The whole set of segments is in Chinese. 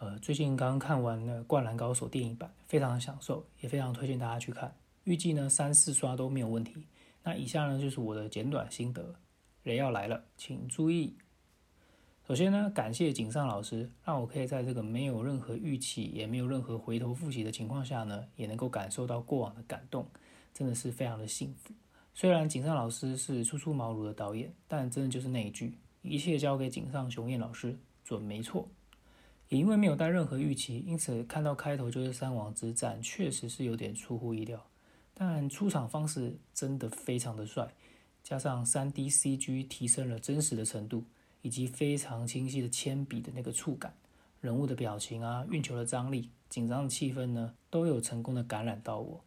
呃，最近刚看完了《灌篮高手》电影版，非常的享受，也非常推荐大家去看。预计呢三四刷都没有问题。那以下呢就是我的简短心得。人要来了，请注意。首先呢，感谢井上老师，让我可以在这个没有任何预期，也没有任何回头复习的情况下呢，也能够感受到过往的感动，真的是非常的幸福。虽然井上老师是初出茅庐的导演，但真的就是那一句，一切交给井上雄彦老师准没错。也因为没有带任何预期，因此看到开头就是三王之战，确实是有点出乎意料。但出场方式真的非常的帅，加上三 D CG 提升了真实的程度。以及非常清晰的铅笔的那个触感，人物的表情啊，运球的张力，紧张的气氛呢，都有成功的感染到我。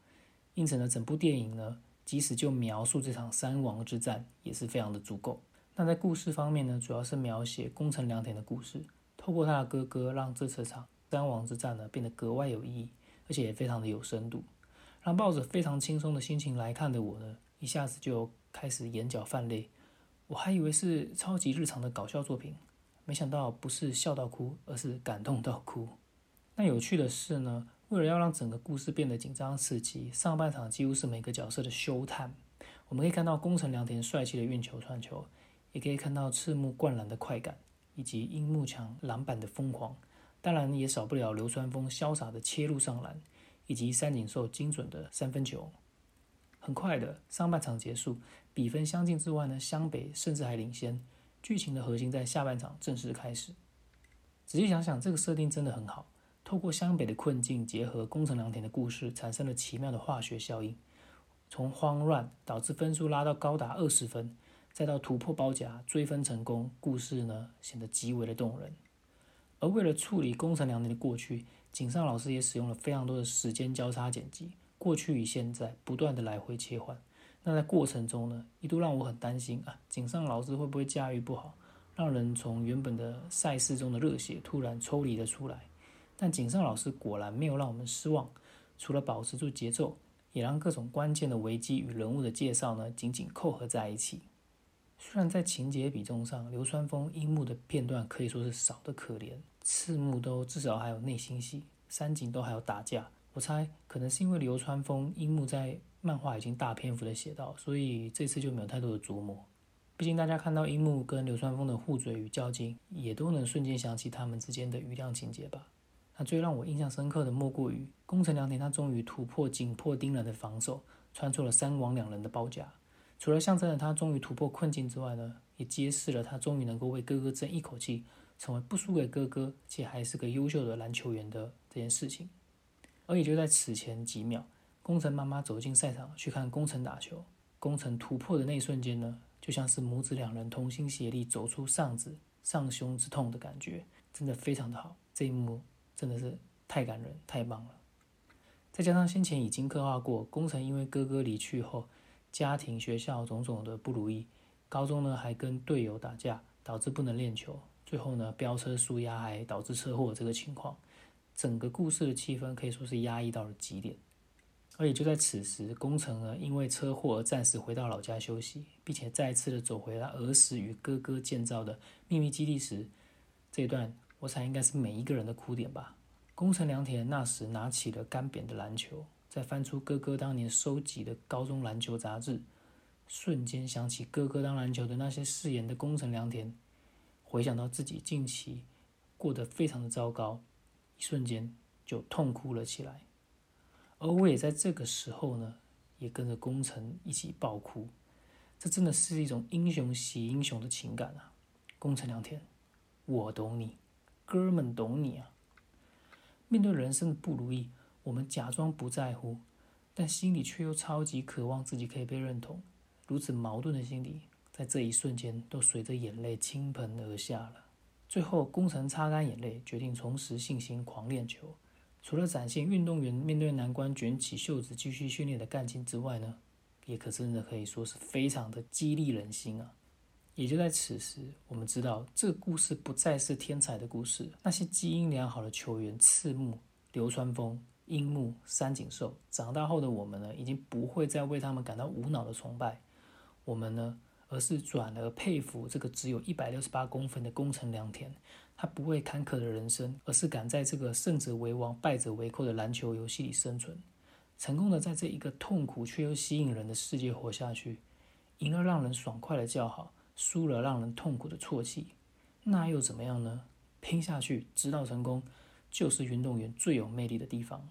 因此呢，整部电影呢，即使就描述这场三王之战，也是非常的足够。那在故事方面呢，主要是描写宫城良田的故事，透过他的哥哥，让这次场三王之战呢，变得格外有意义，而且也非常的有深度，让抱着非常轻松的心情来看的我呢，一下子就开始眼角泛泪。我还以为是超级日常的搞笑作品，没想到不是笑到哭，而是感动到哭。那有趣的是呢，为了要让整个故事变得紧张刺激，上半场几乎是每个角色的休探。我们可以看到宫城良田帅气的运球传球，也可以看到赤木灌篮的快感，以及樱木强篮板的疯狂。当然也少不了流川枫潇洒的切入上篮，以及三井寿精准的三分球。很快的，上半场结束，比分相近之外呢，湘北甚至还领先。剧情的核心在下半场正式开始。仔细想想，这个设定真的很好。透过湘北的困境，结合宫城良田的故事，产生了奇妙的化学效应。从慌乱导致分数拉到高达二十分，再到突破包夹追分成功，故事呢显得极为的动人。而为了处理宫城良田的过去，井上老师也使用了非常多的时间交叉剪辑。过去与现在不断的来回切换，那在过程中呢，一度让我很担心啊，井上老师会不会驾驭不好，让人从原本的赛事中的热血突然抽离了出来。但井上老师果然没有让我们失望，除了保持住节奏，也让各种关键的危机与人物的介绍呢紧紧扣合在一起。虽然在情节比重上，流川枫、樱木的片段可以说是少得可怜，赤木都至少还有内心戏，三井都还有打架。我猜可能是因为流川枫、樱木在漫画已经大篇幅的写到，所以这次就没有太多的琢磨。毕竟大家看到樱木跟流川枫的互嘴与较劲，也都能瞬间想起他们之间的余量情节吧。那最让我印象深刻的莫过于宫城良田，他终于突破紧迫盯人的防守，穿出了三王两人的包夹。除了象征了他终于突破困境之外呢，也揭示了他终于能够为哥哥争一口气，成为不输给哥哥且还是个优秀的篮球员的这件事情。而也就在此前几秒，工程妈妈走进赛场去看工程打球，工程突破的那一瞬间呢，就像是母子两人同心协力走出丧子丧兄之痛的感觉，真的非常的好。这一幕真的是太感人，太棒了。再加上先前已经刻画过，工程因为哥哥离去后，家庭、学校种种的不如意，高中呢还跟队友打架，导致不能练球，最后呢飙车输压还导致车祸这个情况。整个故事的气氛可以说是压抑到了极点，而也就在此时，工程呢因为车祸而暂时回到老家休息，并且再次的走回了儿时与哥哥建造的秘密基地时，这一段我想应该是每一个人的哭点吧。工程良田那时拿起了干瘪的篮球，再翻出哥哥当年收集的高中篮球杂志，瞬间想起哥哥当篮球的那些誓言的工程良田，回想到自己近期过得非常的糟糕。一瞬间就痛哭了起来，而我也在这个时候呢，也跟着工程一起爆哭。这真的是一种英雄惜英雄的情感啊！工程良田，我懂你，哥们懂你啊！面对人生的不如意，我们假装不在乎，但心里却又超级渴望自己可以被认同。如此矛盾的心理，在这一瞬间都随着眼泪倾盆而下了。最后，工程擦干眼泪，决定重拾信心，狂练球。除了展现运动员面对难关卷起袖子继续训练的干劲之外呢，也可真的可以说是非常的激励人心啊！也就在此时，我们知道这个故事不再是天才的故事。那些基因良好的球员，赤木、流川枫、樱木、三井寿，长大后的我们呢，已经不会再为他们感到无脑的崇拜。我们呢？而是转而佩服这个只有一百六十八公分的工程良田，他不会坎坷的人生，而是敢在这个胜者为王、败者为寇的篮球游戏里生存，成功的在这一个痛苦却又吸引人的世界活下去。赢了让人爽快的叫好，输了让人痛苦的啜泣，那又怎么样呢？拼下去，直到成功，就是运动员最有魅力的地方。